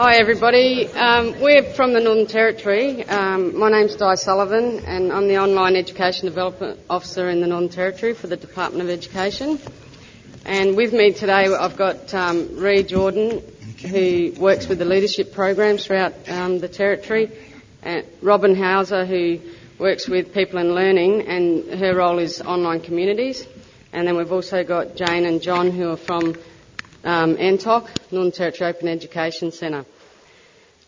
Hi everybody, um, we're from the Northern Territory. Um, my name's Di Sullivan and I'm the Online Education Development Officer in the Northern Territory for the Department of Education. And with me today I've got um, Ree Jordan who works with the leadership programs throughout um, the Territory, and Robyn Hauser who works with people in learning and her role is online communities. And then we've also got Jane and John who are from um, NTOC, Northern Territory Open Education Centre.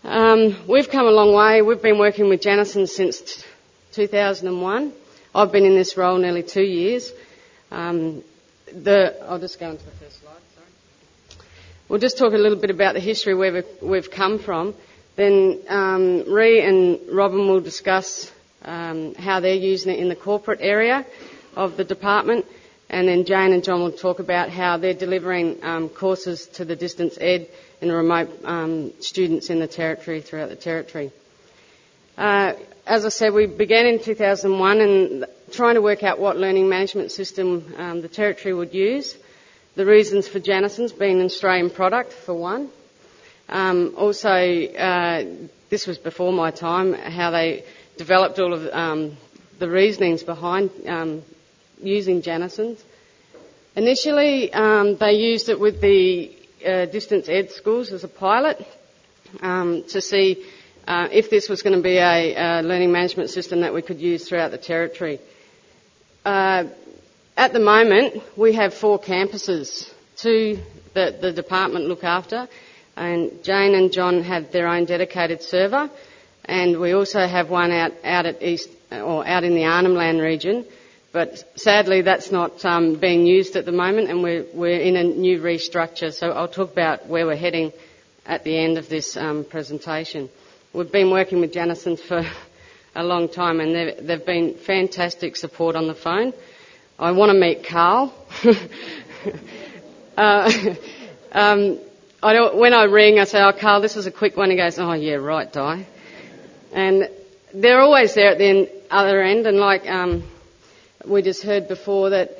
Um, we've come a long way. We've been working with Janison since 2001. I've been in this role nearly two years. Um, the, I'll just go on to the first slide. Sorry. We'll just talk a little bit about the history where we've, we've come from. Then um, Ree and Robyn will discuss um, how they're using it in the corporate area of the department and then Jane and John will talk about how they're delivering um, courses to the distance ed and remote um, students in the territory throughout the territory. Uh, as I said, we began in 2001 and trying to work out what learning management system um, the territory would use. The reasons for Janison's being an Australian product, for one. Um, also, uh, this was before my time, how they developed all of um, the reasonings behind um, using Janison's. Initially, um, they used it with the uh, distance ed schools as a pilot um, to see uh, if this was going to be a, a, learning management system that we could use throughout the territory. Uh, at the moment, we have four campuses, two that the department look after, and Jane and John have their own dedicated server, and we also have one out, out at East or out in the Arnhem Land region but sadly, that's not um, being used at the moment, and we're, we're in a new restructure. So I'll talk about where we're heading at the end of this um, presentation. We've been working with Janison for a long time, and they've, they've been fantastic support on the phone. I want to meet Carl. uh, um, I when I ring, I say, "Oh, Carl, this is a quick one." He goes, "Oh, yeah, right, Di." And they're always there at the other end, and like um, we just heard before that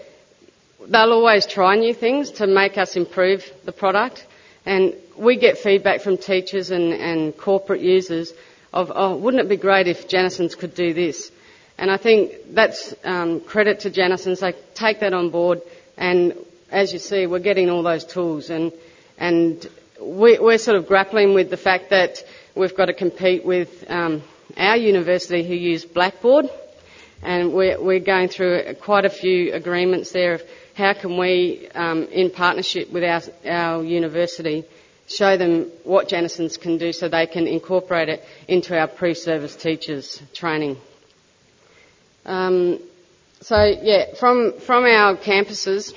they'll always try new things to make us improve the product. And we get feedback from teachers and, and corporate users of, oh, wouldn't it be great if Janison's could do this? And I think that's um, credit to Janison's. They take that on board, and as you see, we're getting all those tools, and and we, are sort of grappling with the fact that we've got to compete with um, our university who use Blackboard and we're, we're going through quite a few agreements there of how can we, um, in partnership with our, our university, show them what Janison's can do so they can incorporate it into our pre-service teachers training. Um, so yeah, from from our campuses,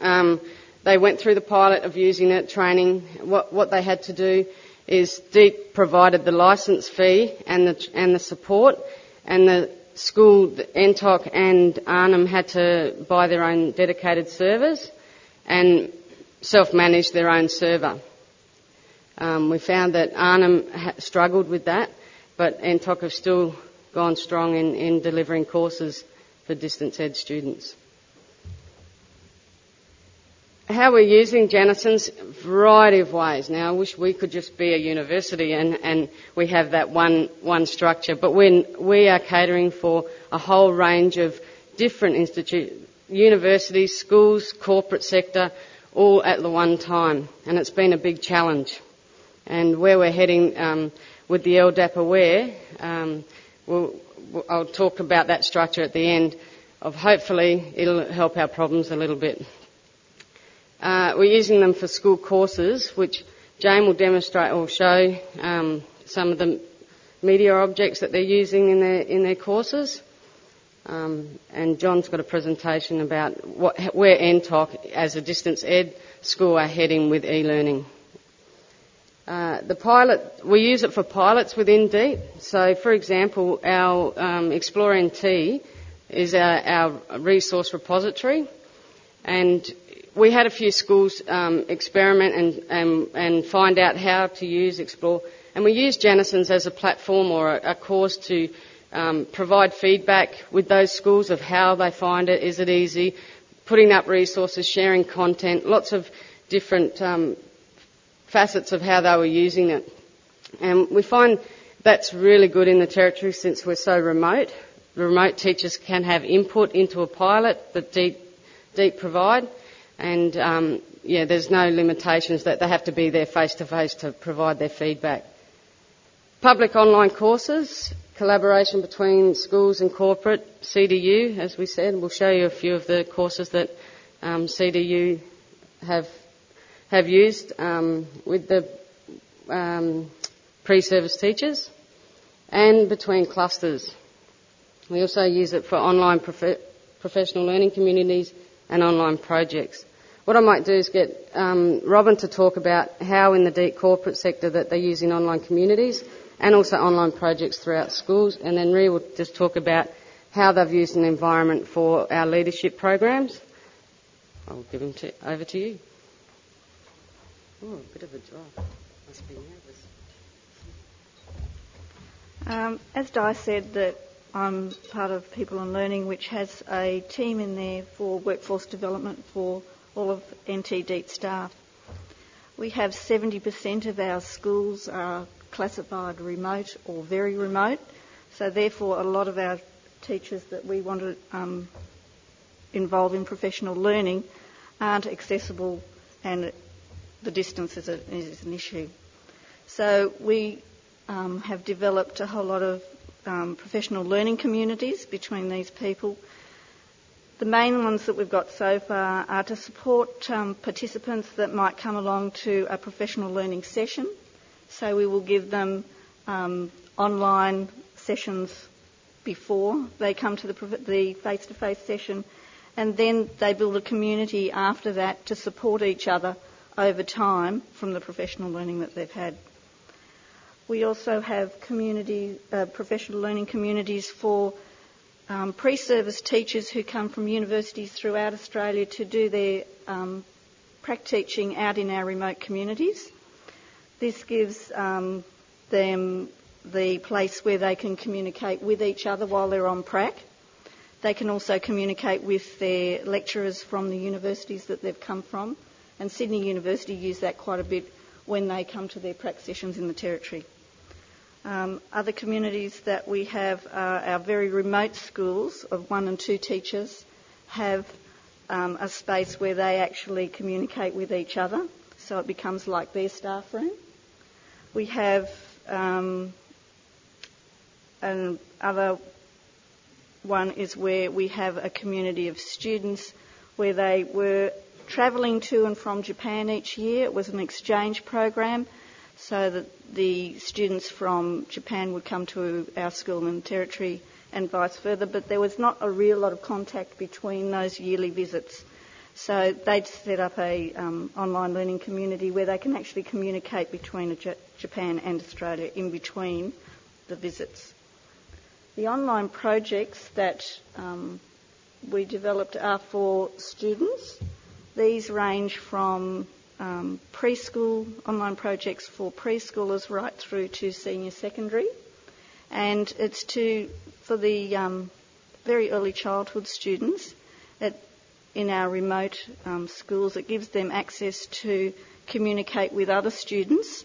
um, they went through the pilot of using it, training. What what they had to do is DEET provided the license fee and the and the support, and the school, NTOC and Arnhem had to buy their own dedicated servers and self-manage their own server. Um, we found that Arnhem struggled with that, but NTOC have still gone strong in, in delivering courses for distance ed students how we're using Janison's variety of ways. Now, I wish we could just be a university and, and we have that one, one structure, but when we are catering for a whole range of different institutes, universities, schools, corporate sector, all at the one time, and it's been a big challenge. And where we're heading um, with the LDAP Aware, um, we'll, I'll talk about that structure at the end of hopefully it'll help our problems a little bit. Uh, we're using them for school courses, which Jane will demonstrate or show um, some of the media objects that they're using in their in their courses. Um, and John's got a presentation about what, where NTOC as a distance ed school are heading with e-learning. Uh, the pilot, we use it for pilots within DEET. So, for example, our um, Explore NT is our, our resource repository, and we had a few schools um, experiment and, and, and, find out how to use Explore, and we used Janison's as a platform or a, a course to um, provide feedback with those schools of how they find it, is it easy, putting up resources, sharing content, lots of different um, facets of how they were using it. And we find that's really good in the territory since we're so remote. The remote teachers can have input into a pilot that DEET, DEET provide, and um, yeah, there's no limitations that they have to be there face to face to provide their feedback. Public online courses, collaboration between schools and corporate, CDU, as we said. We'll show you a few of the courses that um, CDU have have used um, with the um, pre-service teachers and between clusters. We also use it for online prof- professional learning communities and online projects. What I might do is get um, Robyn to talk about how in the DEET corporate sector that they use in online communities and also online projects throughout schools, and then Rhea will just talk about how they've used an environment for our leadership programs. I'll give them to, over to you. Oh, a bit of a drop. Must be nervous. Um, as Di said, that I'm part of People and Learning, which has a team in there for workforce development for all of NT DEET staff. We have 70% of our schools are classified remote or very remote, so therefore a lot of our teachers that we want to um, involve in professional learning aren't accessible and the distance is, a, is an issue. So we um, have developed a whole lot of um, professional learning communities between these people. The main ones that we've got so far are to support um, participants that might come along to a professional learning session. So we will give them um, online sessions before they come to the, the face-to-face session, and then they build a community after that to support each other over time from the professional learning that they've had. We also have community, uh, professional learning communities for um, pre-service teachers who come from universities throughout Australia to do their um, prac teaching out in our remote communities. This gives um, them the place where they can communicate with each other while they're on prac. They can also communicate with their lecturers from the universities that they've come from and Sydney University use that quite a bit when they come to their prac sessions in the Territory. Um, other communities that we have are our very remote schools of one and two teachers have um, a space where they actually communicate with each other, so it becomes like their staff room. We have um, another one is where we have a community of students where they were travelling to and from Japan each year. It was an exchange program so that the students from Japan would come to our school the territory and vice versa, but there was not a real lot of contact between those yearly visits. So they'd set up a um, online learning community where they can actually communicate between J- Japan and Australia in between the visits. The online projects that um, we developed are for students these range from um, preschool, online projects for preschoolers right through to senior secondary. And it's to, for the um, very early childhood students at, in our remote um, schools, it gives them access to communicate with other students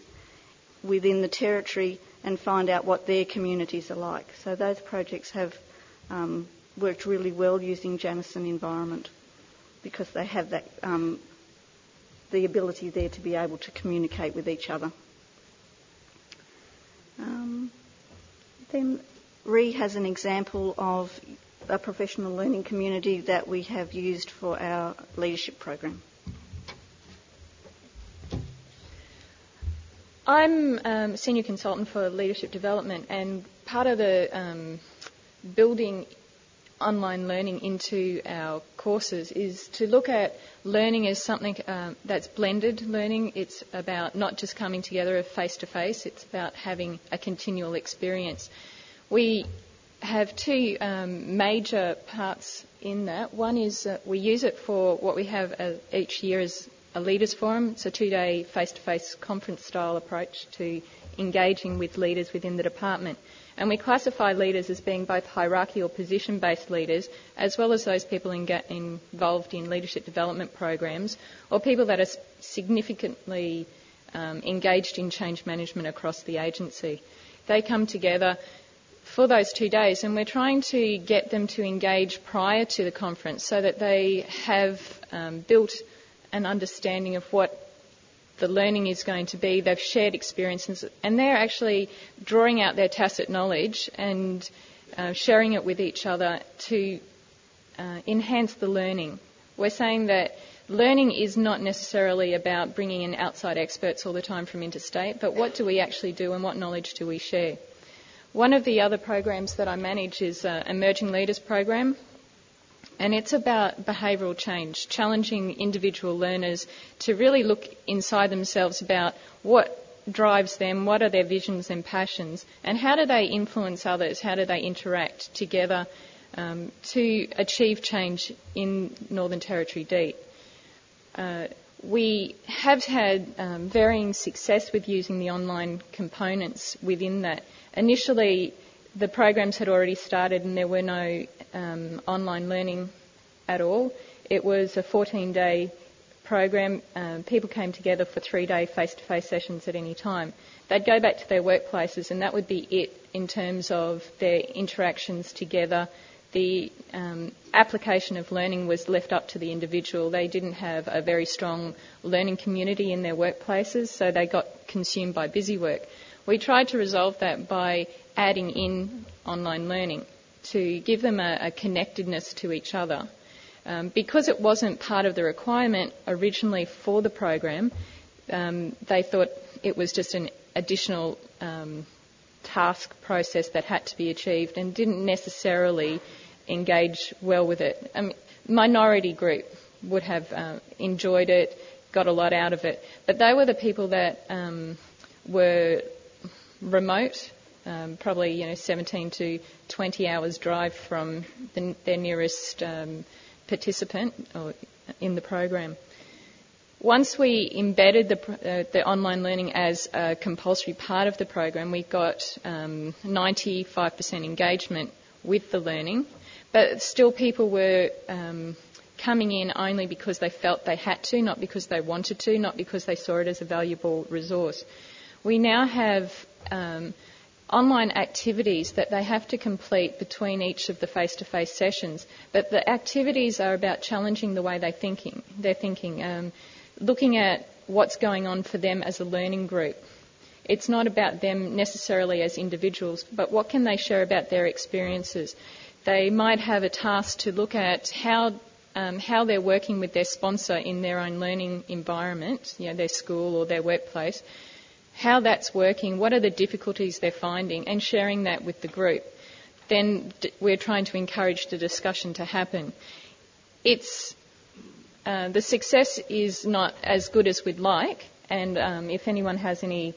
within the territory and find out what their communities are like. So those projects have um, worked really well using Janison environment because they have that um, the ability there to be able to communicate with each other. Um, then RE has an example of a professional learning community that we have used for our leadership program. I'm um, senior consultant for leadership development, and part of the um, building online learning into our courses is to look at learning as something um, that's blended learning. It's about not just coming together face to face, it's about having a continual experience. We have two um, major parts in that. One is we use it for what we have uh, each year as a leaders forum. It's a two day face to face conference style approach to engaging with leaders within the department. And we classify leaders as being both hierarchical position based leaders, as well as those people in, involved in leadership development programs, or people that are significantly um, engaged in change management across the agency. They come together for those two days, and we're trying to get them to engage prior to the conference so that they have um, built an understanding of what the learning is going to be. They've shared experiences, and they're actually drawing out their tacit knowledge and uh, sharing it with each other to uh, enhance the learning. We're saying that learning is not necessarily about bringing in outside experts all the time from interstate, but what do we actually do and what knowledge do we share? One of the other programs that I manage is an Emerging Leaders program, and it's about behavioural change, challenging individual learners to really look inside themselves about what drives them, what are their visions and passions, and how do they influence others, how do they interact together um, to achieve change in Northern Territory DEET. Uh, we have had um, varying success with using the online components within that. Initially, the programs had already started and there were no um, online learning at all. It was a 14 day program. Um, people came together for three day face to face sessions at any time. They'd go back to their workplaces and that would be it in terms of their interactions together, the um, application of learning was left up to the individual. They didn't have a very strong learning community in their workplaces, so they got consumed by busy work. We tried to resolve that by adding in online learning to give them a, a connectedness to each other. Um, because it wasn't part of the requirement originally for the program, um, they thought it was just an additional um, task process that had to be achieved and didn't necessarily engage well with it. I mean, minority group would have uh, enjoyed it, got a lot out of it, but they were the people that um, were remote, um, probably you know 17 to 20 hours drive from the, their nearest um, participant or in the program. Once we embedded the, uh, the, online learning as a compulsory part of the program, we got 95% um, engagement with the learning, but still people were um, coming in only because they felt they had to, not because they wanted to, not because they saw it as a valuable resource. We now have um, online activities that they have to complete between each of the face-to-face sessions, but the activities are about challenging the way they thinking. They're thinking. Um, looking at what's going on for them as a learning group. It's not about them necessarily as individuals, but what can they share about their experiences? They might have a task to look at how um, how they're working with their sponsor in their own learning environment, you know, their school or their workplace, how that's working, what are the difficulties they're finding, and sharing that with the group. Then we're trying to encourage the discussion to happen. It's uh, the success is not as good as we'd like, and um, if anyone has any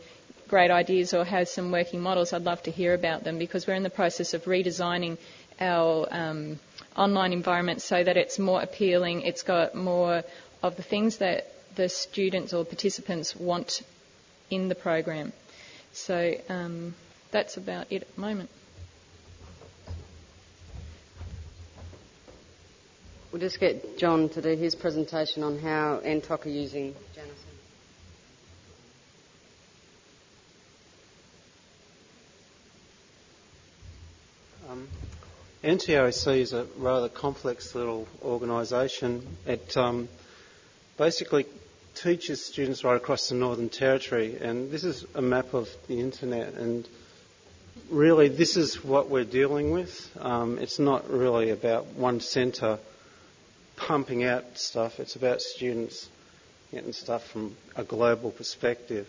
great ideas or has some working models, I'd love to hear about them because we're in the process of redesigning our um, online environment so that it's more appealing, it's got more of the things that the students or participants want in the program. So um, that's about it at the moment. We'll just get John to do his presentation on how NTOC are using Janison. Um, NTOC is a rather complex little organisation. It um, basically teaches students right across the Northern Territory, and this is a map of the internet. And really, this is what we're dealing with. Um, it's not really about one centre pumping out stuff. It's about students getting stuff from a global perspective.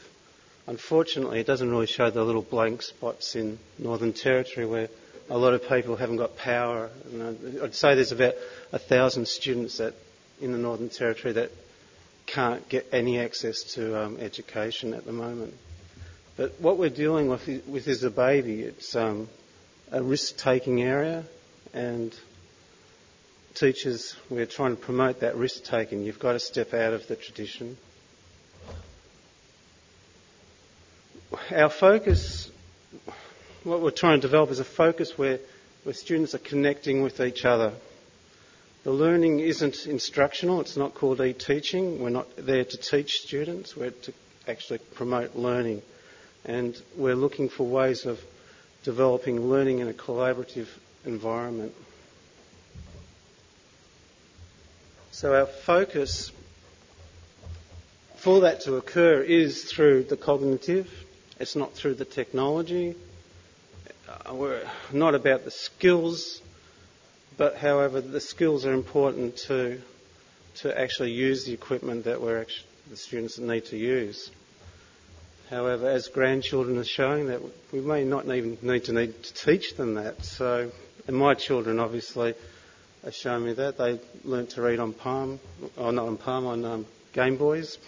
Unfortunately, it doesn't really show the little blank spots in Northern Territory where a lot of people haven't got power. And I'd say there's about a thousand students that in the Northern Territory that can't get any access to um, education at the moment. But what we're dealing with, with is a baby. It's um, a risk-taking area, and teachers, we're trying to promote that risk taking. You've got to step out of the tradition. Our focus, what we're trying to develop is a focus where, where students are connecting with each other. The learning isn't instructional, it's not called e teaching. We're not there to teach students, we're to actually promote learning. And we're looking for ways of developing learning in a collaborative environment. So our focus for that to occur is through the cognitive. It's not through the technology. Uh, we're not about the skills, but however, the skills are important to to actually use the equipment that we're actually, the students need to use. However, as grandchildren are showing, that we may not even need to need to teach them that. So, and my children obviously are showing me that they learnt to read on Palm, or not on Palm, on um, Game Boys.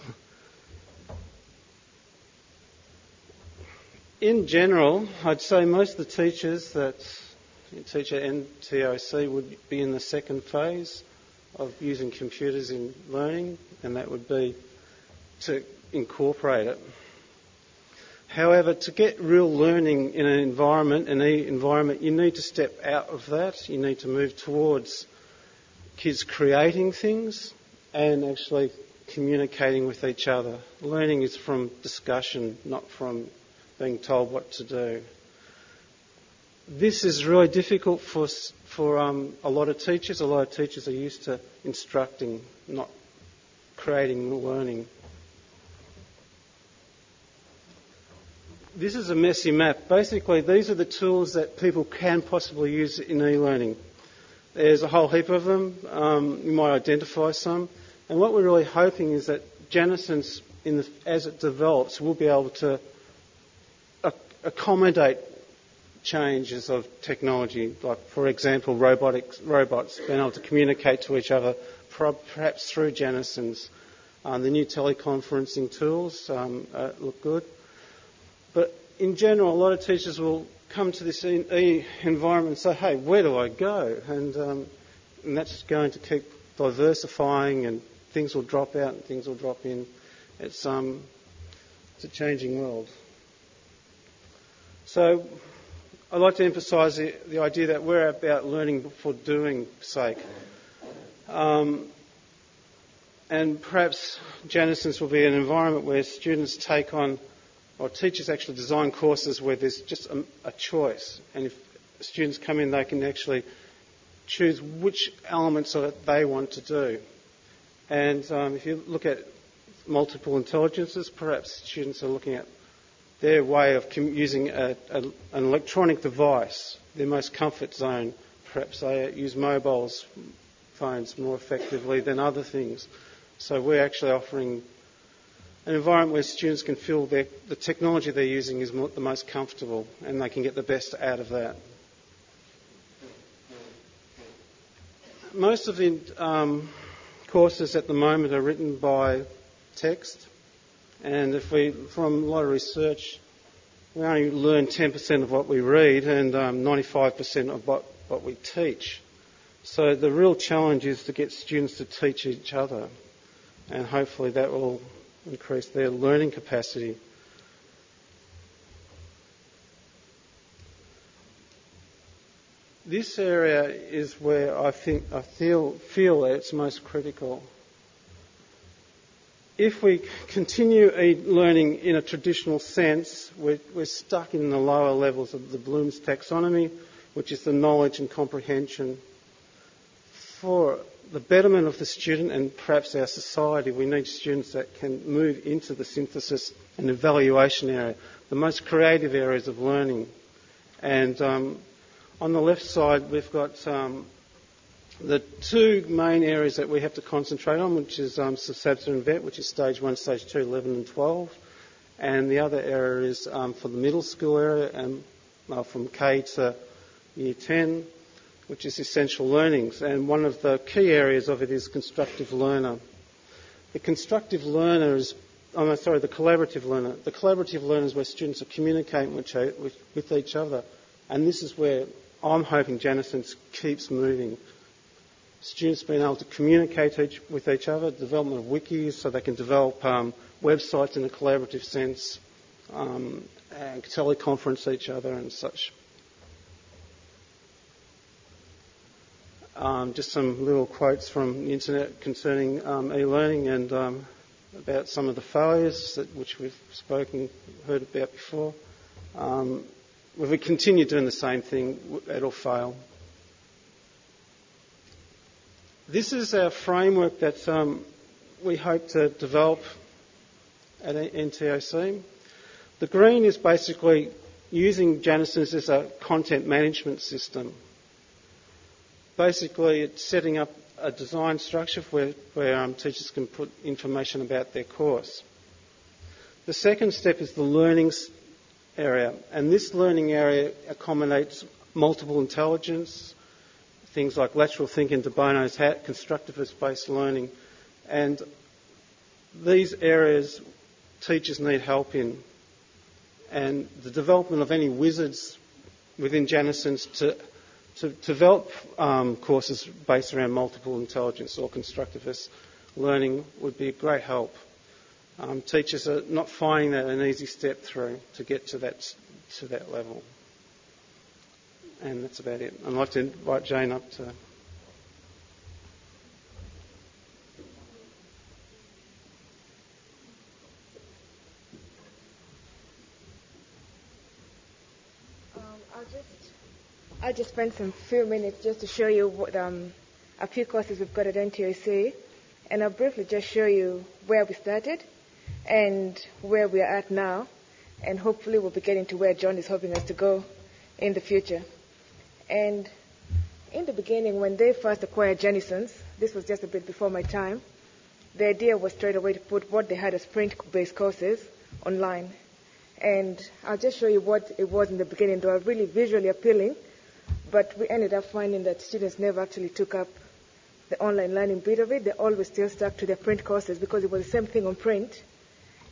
In general, I'd say most of the teachers that teach at NTOC would be in the second phase of using computers in learning, and that would be to incorporate it. However, to get real learning in an environment, an e environment, you need to step out of that. You need to move towards kids creating things and actually communicating with each other. Learning is from discussion, not from being told what to do. This is really difficult for, for um, a lot of teachers. A lot of teachers are used to instructing, not creating learning. This is a messy map. Basically, these are the tools that people can possibly use in e-learning. There's a whole heap of them. Um, you might identify some. And what we're really hoping is that Janison, the, as it develops, will be able to accommodate changes of technology, like, for example, robotics, robots being able to communicate to each other, perhaps through Janison's. Um, the new teleconferencing tools um, uh, look good. But in general, a lot of teachers will come to this e- environment and say, hey, where do I go? And, um, and that's going to keep diversifying and things will drop out and things will drop in. It's, um, it's a changing world. So I'd like to emphasise the, the, idea that we're about learning for doing sake. Um, and perhaps Janison's will be an environment where students take on, or teachers actually design courses where there's just a, a choice. And if students come in, they can actually choose which elements of it they want to do. And um, if you look at multiple intelligences, perhaps students are looking at their way of using a, a, an electronic device, their most comfort zone. Perhaps they use mobiles phones more effectively than other things. So we're actually offering an environment where students can feel that the technology they're using is more, the most comfortable and they can get the best out of that. Most of the um, courses at the moment are written by text. And if we, from a lot of research, we only learn 10% of what we read and um, 95% of what, what we teach. So the real challenge is to get students to teach each other. And hopefully that will increase their learning capacity. This area is where I think I feel, feel it's most critical if we continue learning in a traditional sense, we're, we're, stuck in the lower levels of the Bloom's taxonomy, which is the knowledge and comprehension. For the betterment of the student and perhaps our society, we need students that can move into the synthesis and evaluation area, the most creative areas of learning. And um, on the left side, we've got um, the two main areas that we have to concentrate on, which is um, and VET, which is stage 1, stage 2, 11 and 12. And the other area is um, for the middle school area and uh, from K to year 10, which is essential learnings. And one of the key areas of it is constructive learner. The constructive learner is, oh, I'm sorry, the collaborative learner. The collaborative learner is where students are communicating with, with, with each other. And this is where I'm hoping Janison keeps moving students being able to communicate each, with each other, development of wikis so they can develop um, websites in a collaborative sense, um, and teleconference each other and such. Um, just some little quotes from the internet concerning um, e-learning and um, about some of the failures that, which we've spoken, heard about before. Um, if we continue doing the same thing, it'll fail. This is our framework that um, we hope to develop at NTOC. The green is basically using Janison's as a content management system. Basically, it's setting up a design structure where, where um, teachers can put information about their course. The second step is the learning area, and this learning area accommodates multiple intelligence, things like lateral thinking, de Bono's hat, constructivist based learning, and these areas teachers need help in. And the development of any wizards within Janison's to to develop um, courses based around multiple intelligence or constructivist learning would be a great help. Um, teachers are not finding that an easy step through to get to that to that level. And that's about it. I'd like to invite Jane up to. I'll just spend some few minutes just to show you what, um, a few courses we've got at NTOC, and I'll briefly just show you where we started and where we are at now, and hopefully we'll be getting to where John is hoping us to go in the future. And in the beginning, when they first acquired Janison's, this was just a bit before my time, the idea was straight away to put what they had as print-based courses online. And I'll just show you what it was in the beginning. They were really visually appealing, but we ended up finding that students never actually took up the online learning bit of it. They always still stuck to their print courses because it was the same thing on print.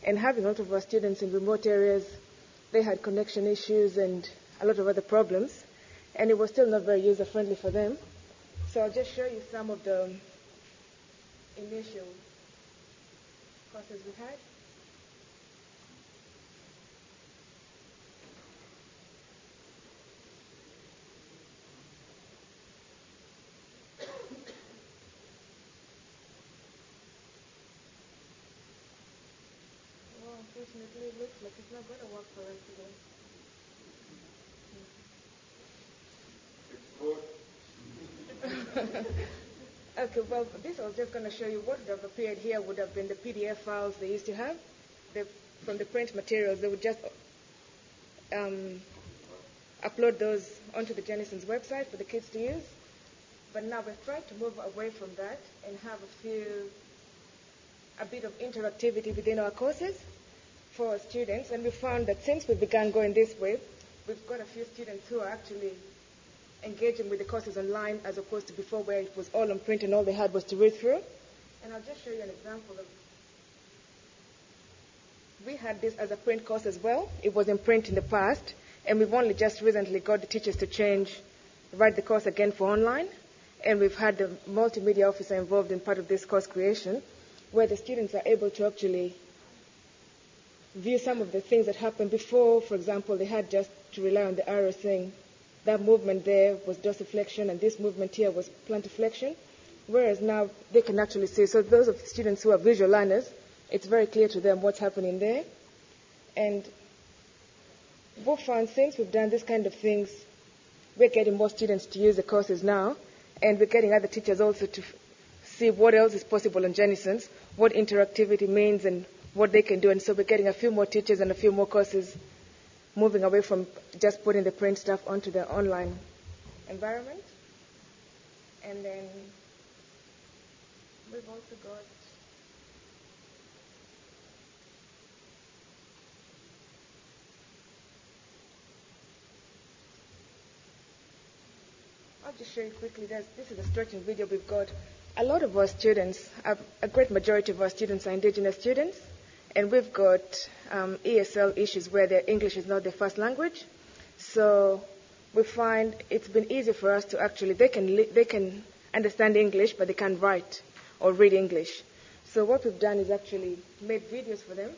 And having a lot of our students in remote areas, they had connection issues and a lot of other problems. And it was still not very user friendly for them. So I'll just show you some of the initial courses we had. unfortunately it looks like it's not going to work for us today. Okay, well, this I was just going to show you what would have appeared here would have been the PDF files they used to have the, from the print materials. They would just um, upload those onto the Janison's website for the kids to use. But now we've tried to move away from that and have a few, a bit of interactivity within our courses for students, and we found that since we began going this way, we've got a few students who are actually engaging with the courses online as opposed to before where it was all on print and all they had was to read through. And I'll just show you an example of we had this as a print course as well. It was in print in the past, and we've only just recently got the teachers to change, write the course again for online. And we've had the multimedia officer involved in part of this course creation, where the students are able to actually view some of the things that happened before. For example, they had just to rely on the arrow saying that movement there was dorsiflexion and this movement here was plantarflexion. Whereas now they can actually see. So those of the students who are visual learners, it's very clear to them what's happening there. And we've found since we've done this kind of things, we're getting more students to use the courses now, and we're getting other teachers also to see what else is possible on Janison's, what interactivity means, and what they can do. And so we're getting a few more teachers and a few more courses moving away from just putting the print stuff onto the online environment. And then we've also got I'll just show you quickly. This is a stretching video we've got. A lot of our students, a great majority of our students are Indigenous students. And we've got um, ESL issues where their English is not their first language. So we find it's been easy for us to actually, they can, li- they can understand English, but they can't write or read English. So what we've done is actually made videos for them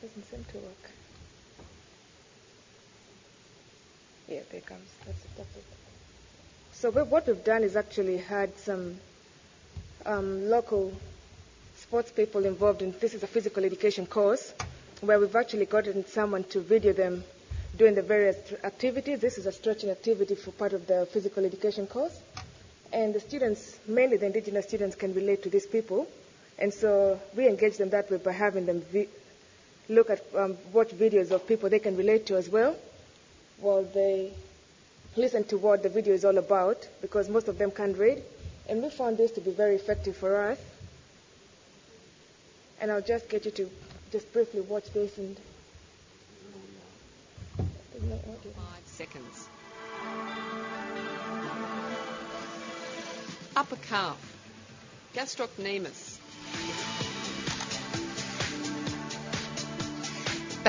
Doesn't seem to work. Yeah, there comes. That's it. That's it. So what we've done is actually had some um, local sports people involved in this is a physical education course where we've actually gotten someone to video them doing the various activities. This is a stretching activity for part of the physical education course. And the students, mainly the indigenous students, can relate to these people. And so we engage them that way by having them vi- look at, um, watch videos of people they can relate to as well while they listen to what the video is all about because most of them can't read. And we found this to be very effective for us. And I'll just get you to just briefly watch this and. Five seconds. Upper calf. Gastrocnemius.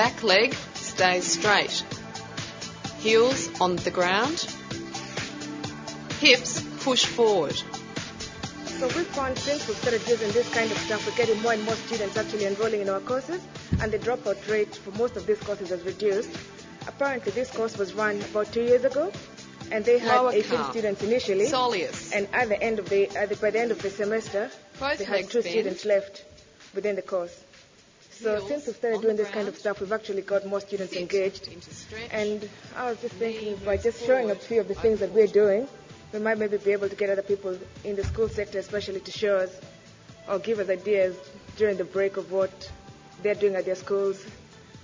Back leg stays straight. Heels on the ground. Hips push forward. So we found since we started using this kind of stuff, we're getting more and more students actually enrolling in our courses, and the dropout rate for most of these courses has reduced. Apparently, this course was run about two years ago, and they had Lower 18 calf. students initially. Soleus. And at the end of the, at the by the end of the semester, Both they had two bend. students left within the course. So since we started doing this kind of stuff, we've actually got more students engaged. And I was just thinking, by just showing a few of the things that we're doing, we might maybe be able to get other people in the school sector, especially to show us or give us ideas during the break of what they're doing at their schools,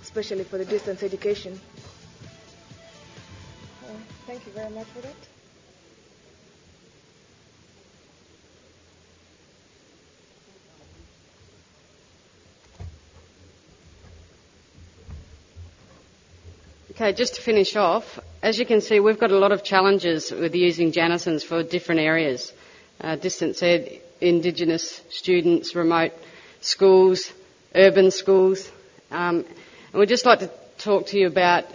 especially for the distance education. Thank you very much for that. Okay, just to finish off, as you can see, we've got a lot of challenges with using Janisons for different areas. Uh, distance ed, Indigenous students, remote schools, urban schools. Um, and we'd just like to talk to you about.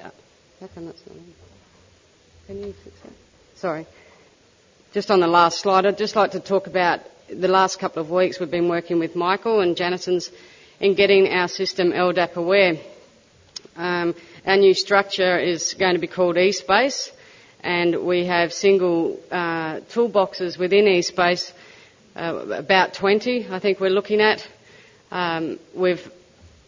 Can you fix that? Sorry. Just on the last slide, I'd just like to talk about the last couple of weeks we've been working with Michael and Janison's in getting our system LDAP aware. Um, our new structure is going to be called eSpace, and we have single uh, toolboxes within eSpace, uh, about 20, I think we're looking at. Um, we've,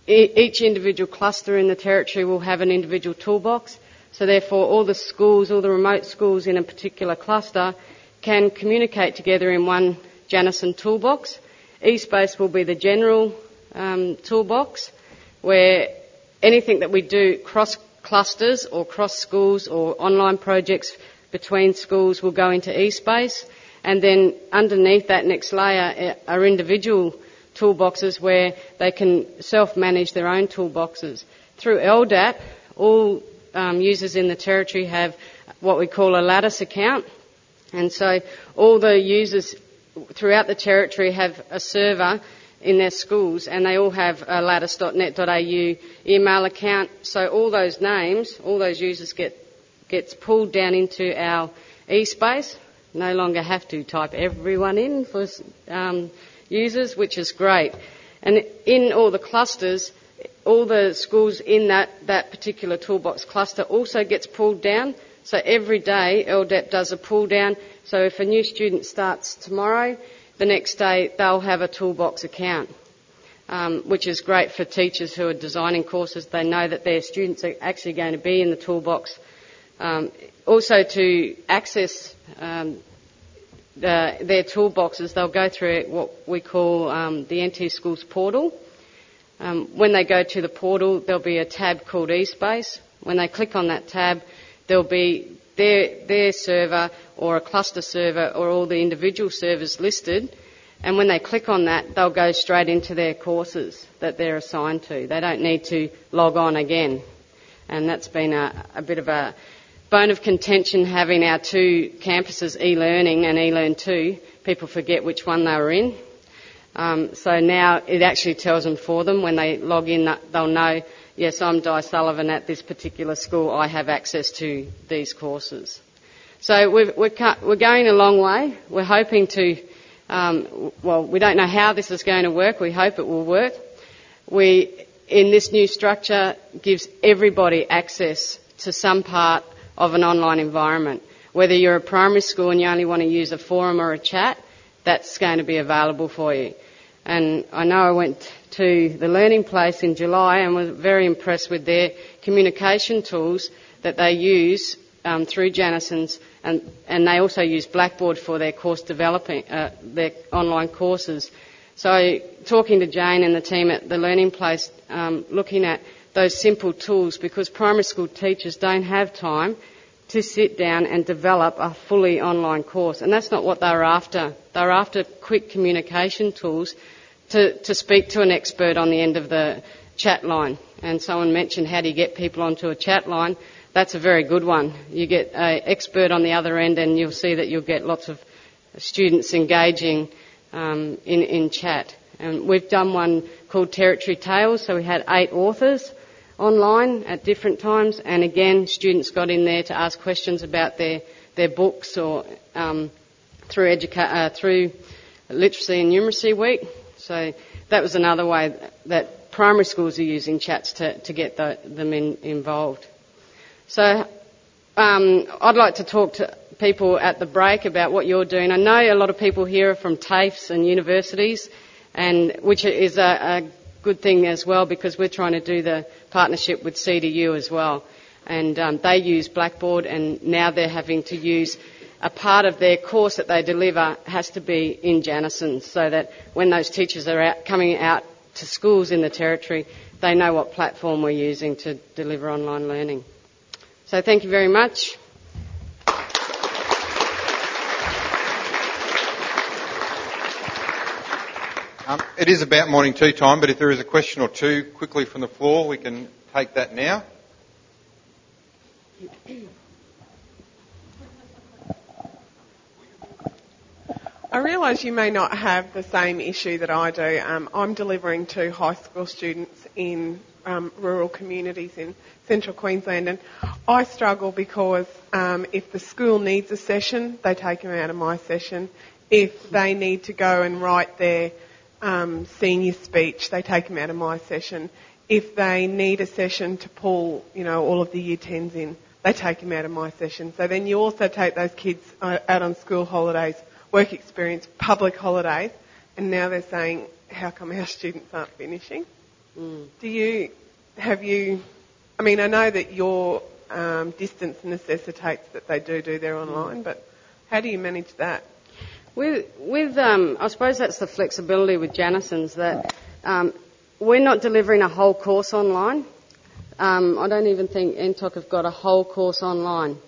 e- each individual cluster in the territory will have an individual toolbox, so therefore all the schools, all the remote schools in a particular cluster can communicate together in one Janison toolbox. eSpace will be the general um, toolbox, where anything that we do cross clusters or cross schools or online projects between schools will go into eSpace. And then underneath that next layer eh, are individual toolboxes where they can self-manage their own toolboxes. Through LDAP, all um, users in the territory have what we call a Lattice account. And so all the users throughout the territory have a server in their schools and they all have a lattice.net.au email account. So all those names, all those users get gets pulled down into our eSpace. No longer have to type everyone in for um, users, which is great. And in all the clusters, all the schools in that, that particular toolbox cluster also gets pulled down. So every day LDAP does a pull down. So if a new student starts tomorrow, the next day they'll have a toolbox account, um, which is great for teachers who are designing courses. They know that their students are actually going to be in the toolbox. Um, also to access um, the, their toolboxes, they'll go through what we call um, the NT Schools portal. Um, when they go to the portal, there'll be a tab called eSpace. When they click on that tab, there'll be their, their server or a cluster server or all the individual servers listed. And when they click on that, they'll go straight into their courses that they're assigned to. They don't need to log on again. And that's been a, a bit of a bone of contention having our two campuses, e-learning and e-learn 2. People forget which one they were in. Um, so now it actually tells them for them when they log in that they'll know, yes, I'm Di Sullivan at this particular school, I have access to these courses. So we're, we're going a long way. We're hoping to, um, well, we don't know how this is going to work. We hope it will work. We, in this new structure, gives everybody access to some part of an online environment. Whether you're a primary school and you only want to use a forum or a chat, that's going to be available for you. And I know I went to the Learning Place in July and was very impressed with their communication tools that they use um, through Janison's, and, and they also use Blackboard for their course developing, uh, their online courses. So, talking to Jane and the team at the Learning Place, um, looking at those simple tools because primary school teachers don't have time to sit down and develop a fully online course. And that's not what they're after. They're after quick communication tools to, to speak to an expert on the end of the chat line. And someone mentioned how do you get people onto a chat line. That's a very good one. You get an expert on the other end and you'll see that you'll get lots of students engaging um, in, in chat. And we've done one called Territory Tales, so we had eight authors online at different times, and again, students got in there to ask questions about their, their books or um, through, educa- uh, through Literacy and Numeracy Week. So that was another way that primary schools are using chats to, to get the, them in, involved. So um, I'd like to talk to people at the break about what you're doing. I know a lot of people here are from TAFEs and universities, and which is a, a good thing as well because we're trying to do the partnership with CDU as well. And um, they use Blackboard, and now they're having to use a part of their course that they deliver has to be in Janison, so that when those teachers are out, coming out to schools in the territory, they know what platform we're using to deliver online learning. So thank you very much. Um, it is about morning tea time, but if there is a question or two quickly from the floor, we can take that now. I realise you may not have the same issue that I do. Um, I'm delivering to high school students in um, rural communities in central Queensland, and I struggle because um, if the school needs a session, they take them out of my session. If they need to go and write their um, senior speech, they take them out of my session. If they need a session to pull, you know, all of the year 10s in, they take them out of my session. So then you also take those kids uh, out on school holidays, work experience, public holidays, and now they're saying, how come our students aren't finishing? Mm. Do you, have you, I mean, I know that your um, distance necessitates that they do do their online, mm. but how do you manage that? With, with um, I suppose that's the flexibility with Janison's that um, we're not delivering a whole course online. Um, I don't even think NTOC have got a whole course online.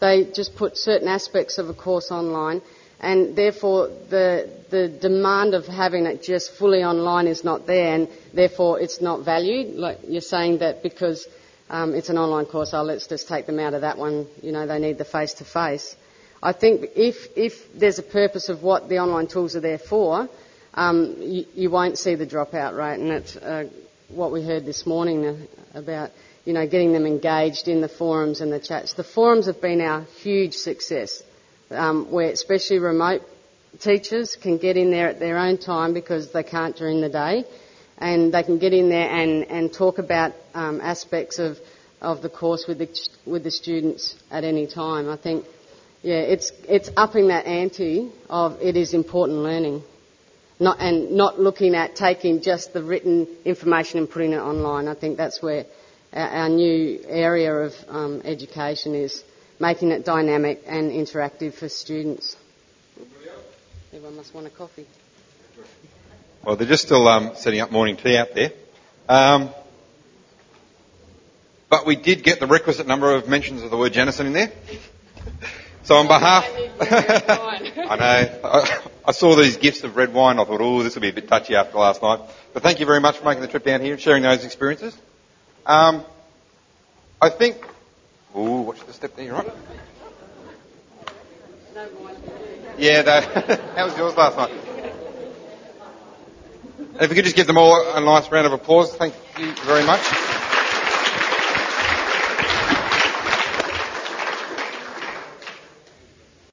They just put certain aspects of a course online, and therefore the the demand of having it just fully online is not there, and therefore it's not valued. Like you're saying that because um, it's an online course, oh, let's just take them out of that one. You know, they need the face to face. I think if, if there's a purpose of what the online tools are there for, um, you, you, won't see the dropout rate, and that's uh, what we heard this morning about, you know, getting them engaged in the forums and the chats. The forums have been our huge success, um, where especially remote teachers can get in there at their own time because they can't during the day, and they can get in there and, and talk about um, aspects of, of the course with the, with the students at any time. I think yeah, it's it's upping that ante of it is important learning, not and not looking at taking just the written information and putting it online. I think that's where our, our new area of um, education is making it dynamic and interactive for students. Everyone must want a coffee. Well, they're just still um, setting up morning tea out there. Um, but we did get the requisite number of mentions of the word Janison in there. So on behalf, I know, I, I, saw these gifts of red wine. I thought, oh, this will be a bit touchy after last night. But thank you very much for making the trip down here and sharing those experiences. Um, I think, oh, watch the step there, you're right? Yeah, no, how was yours last night? And if we could just give them all a nice round of applause, thank you very much.